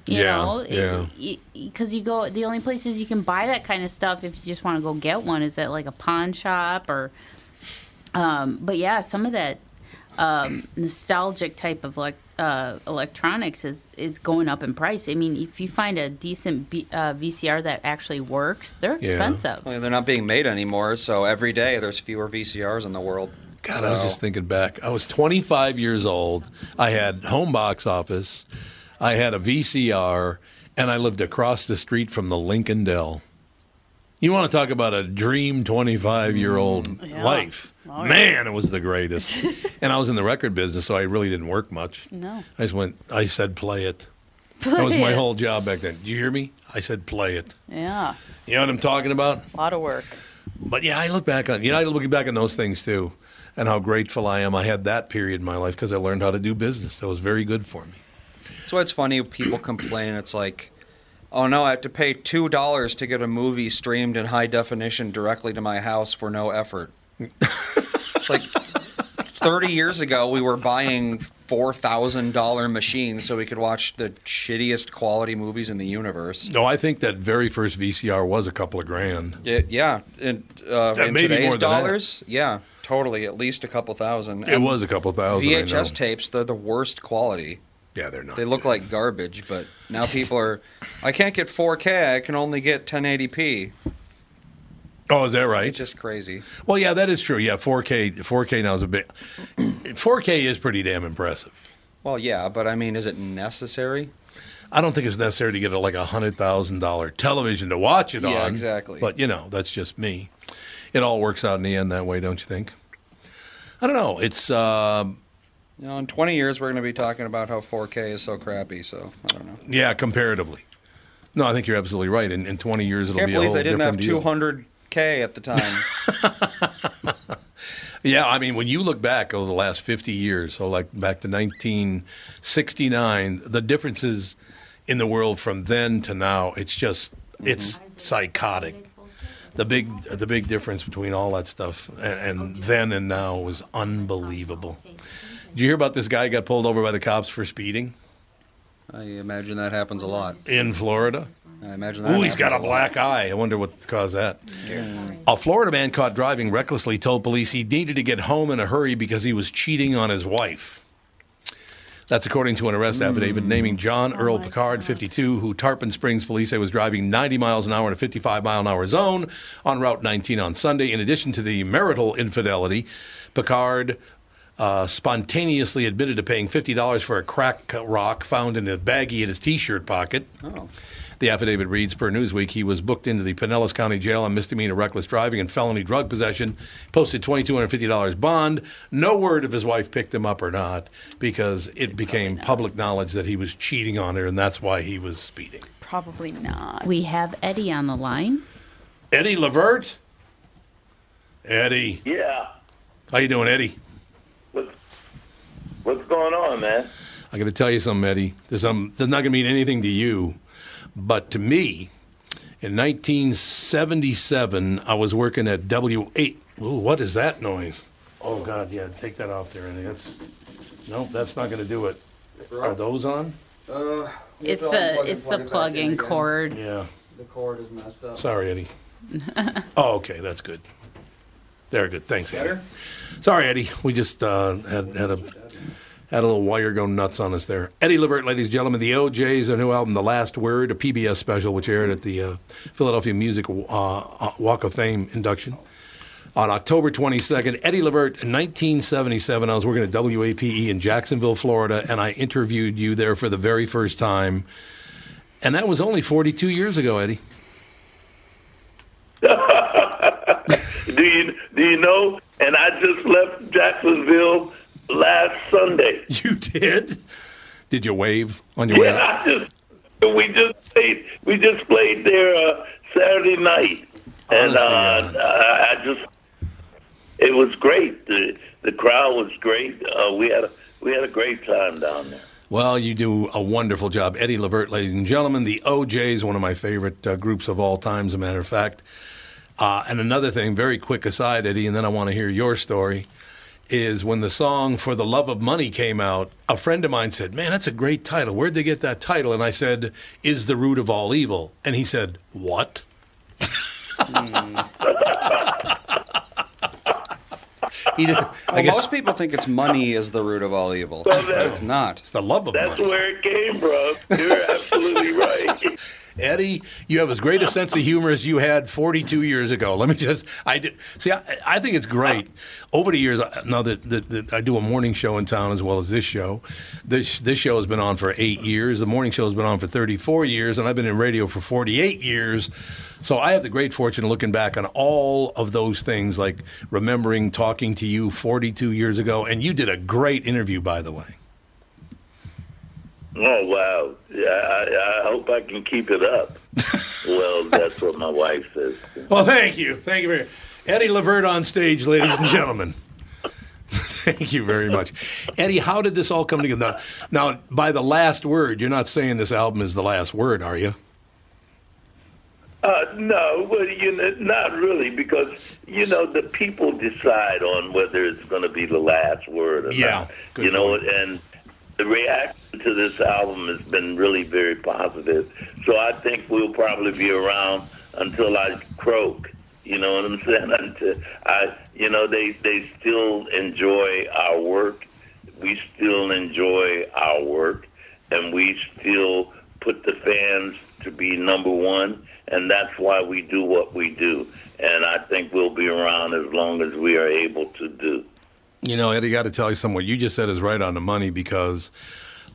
You Yeah, know, yeah. because you go. The only places you can buy that kind of stuff, if you just want to go get one, is at like a pawn shop or. Um, but yeah, some of that um, nostalgic type of like uh, electronics is is going up in price. I mean, if you find a decent B, uh, VCR that actually works, they're Yeah. expensive. Well, they're not being made anymore, so every day there's fewer VCRs in the world. God, I was just thinking back. I was 25 years old. I had home box office. I had a VCR, and I lived across the street from the Lincoln Del. You want to talk about a dream 25 year old Mm, life? Oh, Man, it was the greatest. [laughs] and I was in the record business, so I really didn't work much. No. I just went, I said, play it. that was my whole job back then. Do you hear me? I said, play it. Yeah, You know what I'm talking about? a lot of work. But yeah, I look back on you know I look back on those things too, and how grateful I am. I had that period in my life because I learned how to do business. That was very good for me. That's why it's funny. People complain. It's like, oh no, I have to pay two dollars to get a movie streamed in high definition directly to my house for no effort. It's like thirty years ago, we were buying four thousand dollar machines so we could watch the shittiest quality movies in the universe. No, I think that very first VCR was a couple of grand. It, yeah, in, uh, Yeah, in today's than that. dollars, yeah, totally, at least a couple thousand. It And was a couple thousand. VHS tapes. They're the worst quality. Yeah, they're not. They look like garbage, but now people are. I can't get 4K. I can only get 1080p. Oh, is that right? It's just crazy. Well, yeah, that is true. Yeah, 4K 4K now is a bit [clears throat] 4K is pretty damn impressive. Well, yeah, but I mean, is it necessary? I don't think it's necessary to get a, like a hundred thousand dollar television to watch it yeah, on. exactly. But you know, that's just me. It all works out in the end that way, don't you think? I don't know. It's um, you know, in twenty years we're going to be talking about how 4K is so crappy. So I don't know. Yeah, comparatively. No, I think you're absolutely right. In, in 20 years, it'll Can't be a whole different deal. Believe they didn't have 200 K at the time. [laughs] yeah, I mean, when you look back over the last 50 years, so like back to 1969, the differences in the world from then to now, it's just, it's mm-hmm. psychotic. The big, the big difference between all that stuff and, and then and now was unbelievable. Did you hear about this guy got pulled over by the cops for speeding? I imagine that happens a lot. In Florida? I imagine that. Ooh, he's got a happens black eye. I wonder what caused that. A Florida man caught driving recklessly told police he needed to get home in a hurry because he was cheating on his wife. That's according to an arrest affidavit naming John Earl Picard, 52, who Tarpon Springs police say was driving 90 miles an hour in a 55 mile an hour zone on Route 19 on Sunday. In addition to the marital infidelity, Picard uh, spontaneously admitted to paying $50 for a crack rock found in a baggie in his t shirt pocket. Oh. The affidavit reads Per Newsweek, he was booked into the Pinellas County Jail on misdemeanor reckless driving and felony drug possession, posted $2,250 bond. No word if his wife picked him up or not because it became public knowledge that he was cheating on her and that's why he was speeding. Probably not. We have Eddie on the line. Eddie Levert? Eddie. Yeah. How you doing, Eddie? What's, what's going on, man? I got to tell you something, Eddie. There's, um, there's not going to mean anything to you, but to me, in 1977, I was working at W8. Ooh, what is that noise? Oh God, yeah, take that off there, Eddie. That's nope, that's not going to do it. Are those on? Uh, It's the it's the plug-in cord. Yeah. The cord is messed up. Sorry, Eddie. [laughs] Oh, okay, that's good. They're good. Thanks, Eddie. Better? Sorry, Eddie. We just uh, had had a had a little wire go nuts on us there. Eddie Levert, ladies and gentlemen, the O'Jays their new album, The Last Word, a PBS special, which aired at the uh, Philadelphia Music uh, uh, Walk of Fame induction on October 22nd. Eddie Levert, 1977. I was working at WAPE in Jacksonville, Florida, and I interviewed you there for the very first time. And that was only 42 years ago, Eddie. [laughs] Do you do you know? And I just left Jacksonville last Sunday. [laughs] You did? Did you wave on your way Yeah, out? I just we just played we just played there uh, Saturday night, and uh, I, I just it was great. The the crowd was great. Uh, we had a we had a great time down there. Well, you do a wonderful job. Eddie Levert, ladies and gentlemen. The O'Jays, one of my favorite uh, groups of all time, as a matter of fact. Uh, and another thing, very quick aside, Eddie, and then I want to hear your story, is when the song For the Love of Money came out, a friend of mine said, Man, that's a great title. Where'd they get that title? And I said, Is the root of all evil. And he said, What? Hmm. he did, I Well, guess most people think it's money is the root of all evil. Well, but that's- it's not. it's the love of That's money. That's where it came from. You're absolutely right. [laughs] Eddie, you have as great a sense of humor as you had 42 years ago. Let me just, I see, I, I think it's great. Over the years, now that, that, that I do a morning show in town as well as this show, this this show has been on for eight years. The morning show has been on for 34 years, and I've been in radio for 48 years. So I have the great fortune of looking back on all of those things, like remembering talking to you 42 years ago, and you did a great interview, by the way. Oh wow! Yeah, I, I hope I can keep it up. well, that's what my wife says. Well, thank you. Thank you very much. Eddie Levert on stage, ladies and gentlemen. thank you very much. Eddie, how did this all come together? Now, now, by the last word, you're not saying this album is the last word, are you? Uh, no, well, you know, not really, because you know the people decide on whether it's going to be the last word or Yeah, not. You know, and the reaction to this album has been really very positive. So I think we'll probably be around until I croak. You know what I'm [laughs] saying? Until I, you know, they they still enjoy our work. We still enjoy our work, and we still put the fans to be number one, and that's why we do what we do. And I think we'll be around as long as we are able to do. You know, Eddie, got to tell you something. What you just said is right on the money because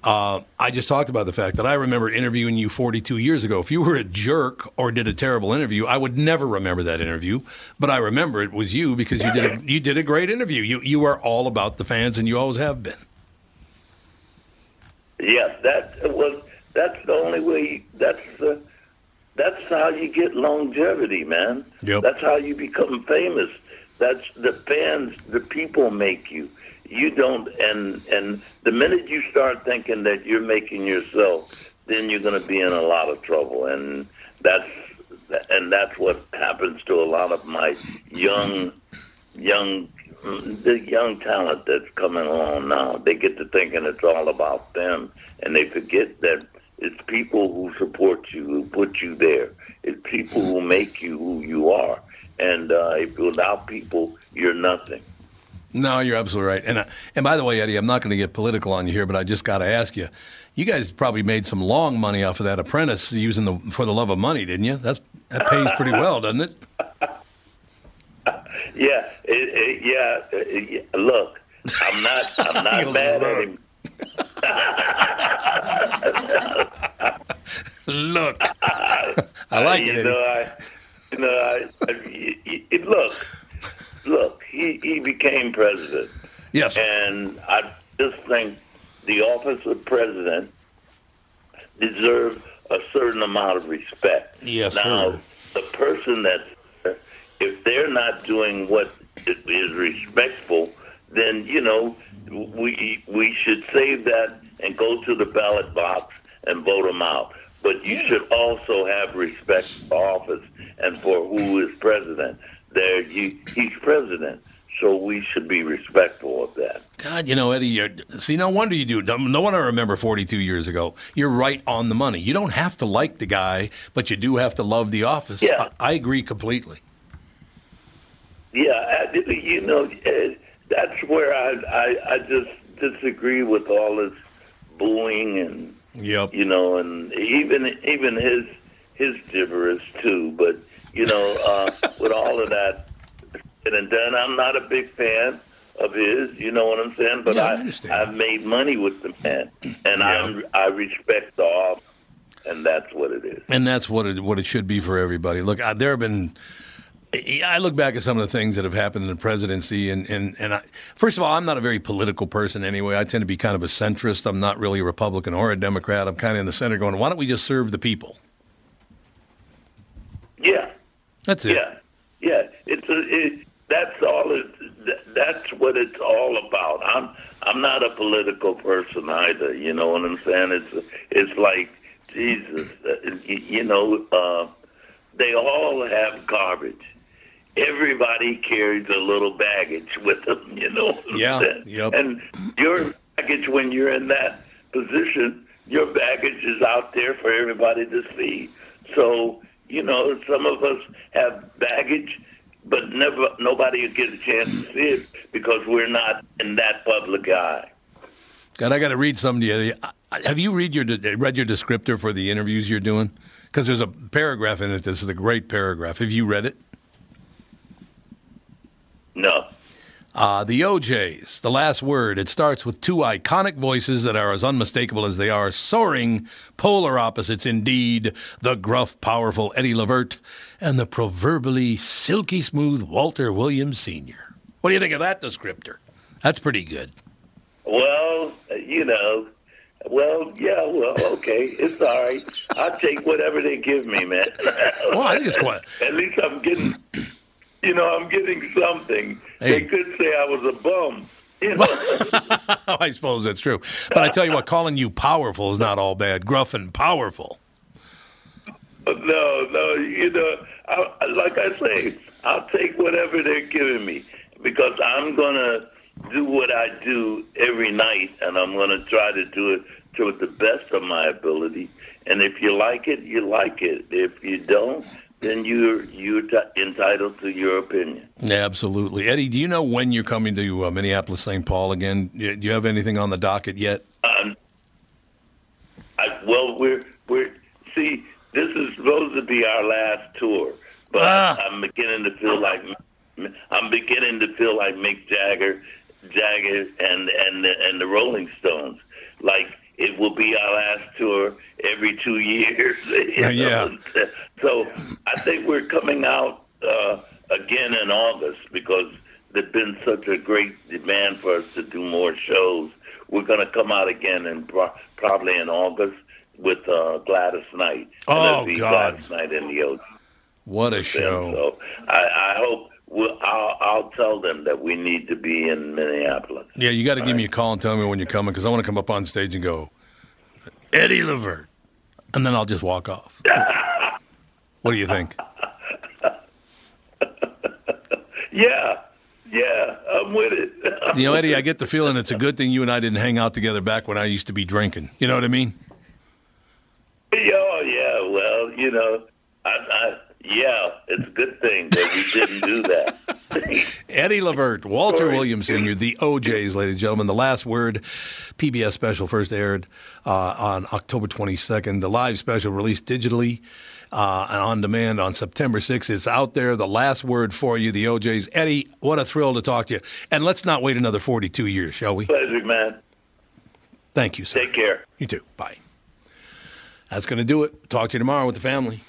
uh, I just talked about the fact that I remember interviewing you 42 years ago. If you were a jerk or did a terrible interview, I would never remember that interview. But I remember it was you because you did a, you did a great interview. You you are all about the fans, and you always have been. Yes, that was that's the only way. That's the that's how you get longevity, man. Yep. That's how you become famous. That's the fans, the people make you. You don't, and and the minute you start thinking that you're making yourself, then you're going to be in a lot of trouble, and that's and that's what happens to a lot of my young young the young talent that's coming along now. They get to thinking it's all about them, and they forget that it's people who support you, who put you there. It's people who make you who you are. And uh, if without people, you're nothing. No, you're absolutely right. And uh, and by the way, Eddie, I'm not going to get political on you here, but I just got to ask you. You guys probably made some long money off of that apprentice using the for the love of money, didn't you? That's that pays pretty well, doesn't it? [laughs] Yeah, it, it, yeah. Look, I'm not. I'm not [laughs] mad at him. [laughs] Look, I like you it. Know, you uh, know, I, I, y- look, look. He he became president. Yes. And I just think the office of president deserves a certain amount of respect. Yes, Now, sir. the person that's there, if they're not doing what is respectful, then you know we we should save that and go to the ballot box and vote them out. But you should also have respect for office and for who is president. There, you, he's president, so we should be respectful of that. God, you know, Eddie, you're, see, no wonder you do. No wonder I remember 42 years ago. You're right on the money. You don't have to like the guy, but you do have to love the office. Yeah. I, I agree completely. Yeah, I, you know, that's where I, I I just disagree with all this booing and Yep. you know, and even even his his gibberish too. But you know, uh, [laughs] with all of that said and done, I'm not a big fan of his. You know what I'm saying? But Yeah, I I, understand. I've made money with the man, and I I respect the office, and that's what it is. And that's what it what it should be for everybody. Look, I, there have been. I look back at some of the things that have happened in the presidency, and and and I, first of all, I'm not a very political person anyway. I tend to be kind of a centrist. I'm not really a Republican or a Democrat. I'm kind of in the center, going, why don't we just serve the people? Yeah. That's it. Yeah, yeah. It's a, it, that's all. It, that's what it's all about. I'm I'm not a political person either. You know what I'm saying? It's it's like Jesus. uh, You, you know, uh, they all have garbage. Everybody carries a little baggage with them. You know. Yeah, yep. And your baggage when you're in that position, your baggage is out there for everybody to see. So you know, some of us have baggage, but never nobody will get a chance to see it because we're not in that public eye. God, I got to read some to you. Have you read your read your descriptor for the interviews you're doing? Because there's a paragraph in it. This is a great paragraph. Have you read it? No. Uh, the O'Jays, the last word. It starts with two iconic voices that are as unmistakable as they are soaring, polar opposites indeed. The gruff, powerful Eddie Levert and the proverbially silky smooth Walter Williams Sr. What do you think of that descriptor? That's pretty good. Well, you know, well, yeah, well, okay, it's all right. I'll take whatever they give me, man. Well, I think it's quite. [laughs] At least I'm getting, you know, I'm getting something. Hey. They could say I was a bum. You know? [laughs] I suppose that's true. But I tell you what, calling you powerful is not all bad. Gruff and powerful. No, no, you know, I, like I say, I'll take whatever they're giving me because I'm gonna do what I do every night, and I'm gonna try to do it to the best of my ability. And if you like it, you like it. If you don't, then you're you're t- entitled to your opinion. Yeah, Absolutely. Eddie, do you know when you're coming to uh, Minneapolis St. Paul again? Do you have anything on the docket yet? Um, I, well, we're we're see, this is supposed to be our last tour, but Ah. I'm beginning to feel like I'm beginning to feel like Mick Jagger, Jagger, and and the, and the Rolling Stones. Like it will be our last tour every two years. [laughs] yeah. know? [laughs] So I think we're coming out uh, again in August because there's been such a great demand for us to do more shows. We're going to come out again in pro- probably in August with uh, Gladys Knight. Oh, God. Gladys Knight in the ocean. What a show. So I, I hope we'll, I'll, I'll tell them that we need to be in Minneapolis. Yeah, you got to give me a call and tell me when you're coming because I want to come up on stage and go, Eddie Levert, and then I'll just walk off. [laughs] what do you think? [laughs] Yeah, yeah, I'm with it. You know, Eddie, I get the feeling it's a good thing you and I didn't hang out together back when I used to be drinking. You know what I mean? oh yeah, well, you know, I, I yeah, it's a good thing that we didn't do that. [laughs] Eddie Levert, Walter Sorry. Williams Sr., the O'Jays, ladies and gentlemen. The last word, PBS special, first aired uh, on October 22nd. The live special released digitally uh, and on demand on September 6th. It's out there. The last word for you, the O'Jays. Eddie, what a thrill to talk to you. And let's not wait another 42 years, shall we? Pleasure, man. Thank you, sir. Take care. You too. Bye. That's going to do it. Talk to you tomorrow with the family.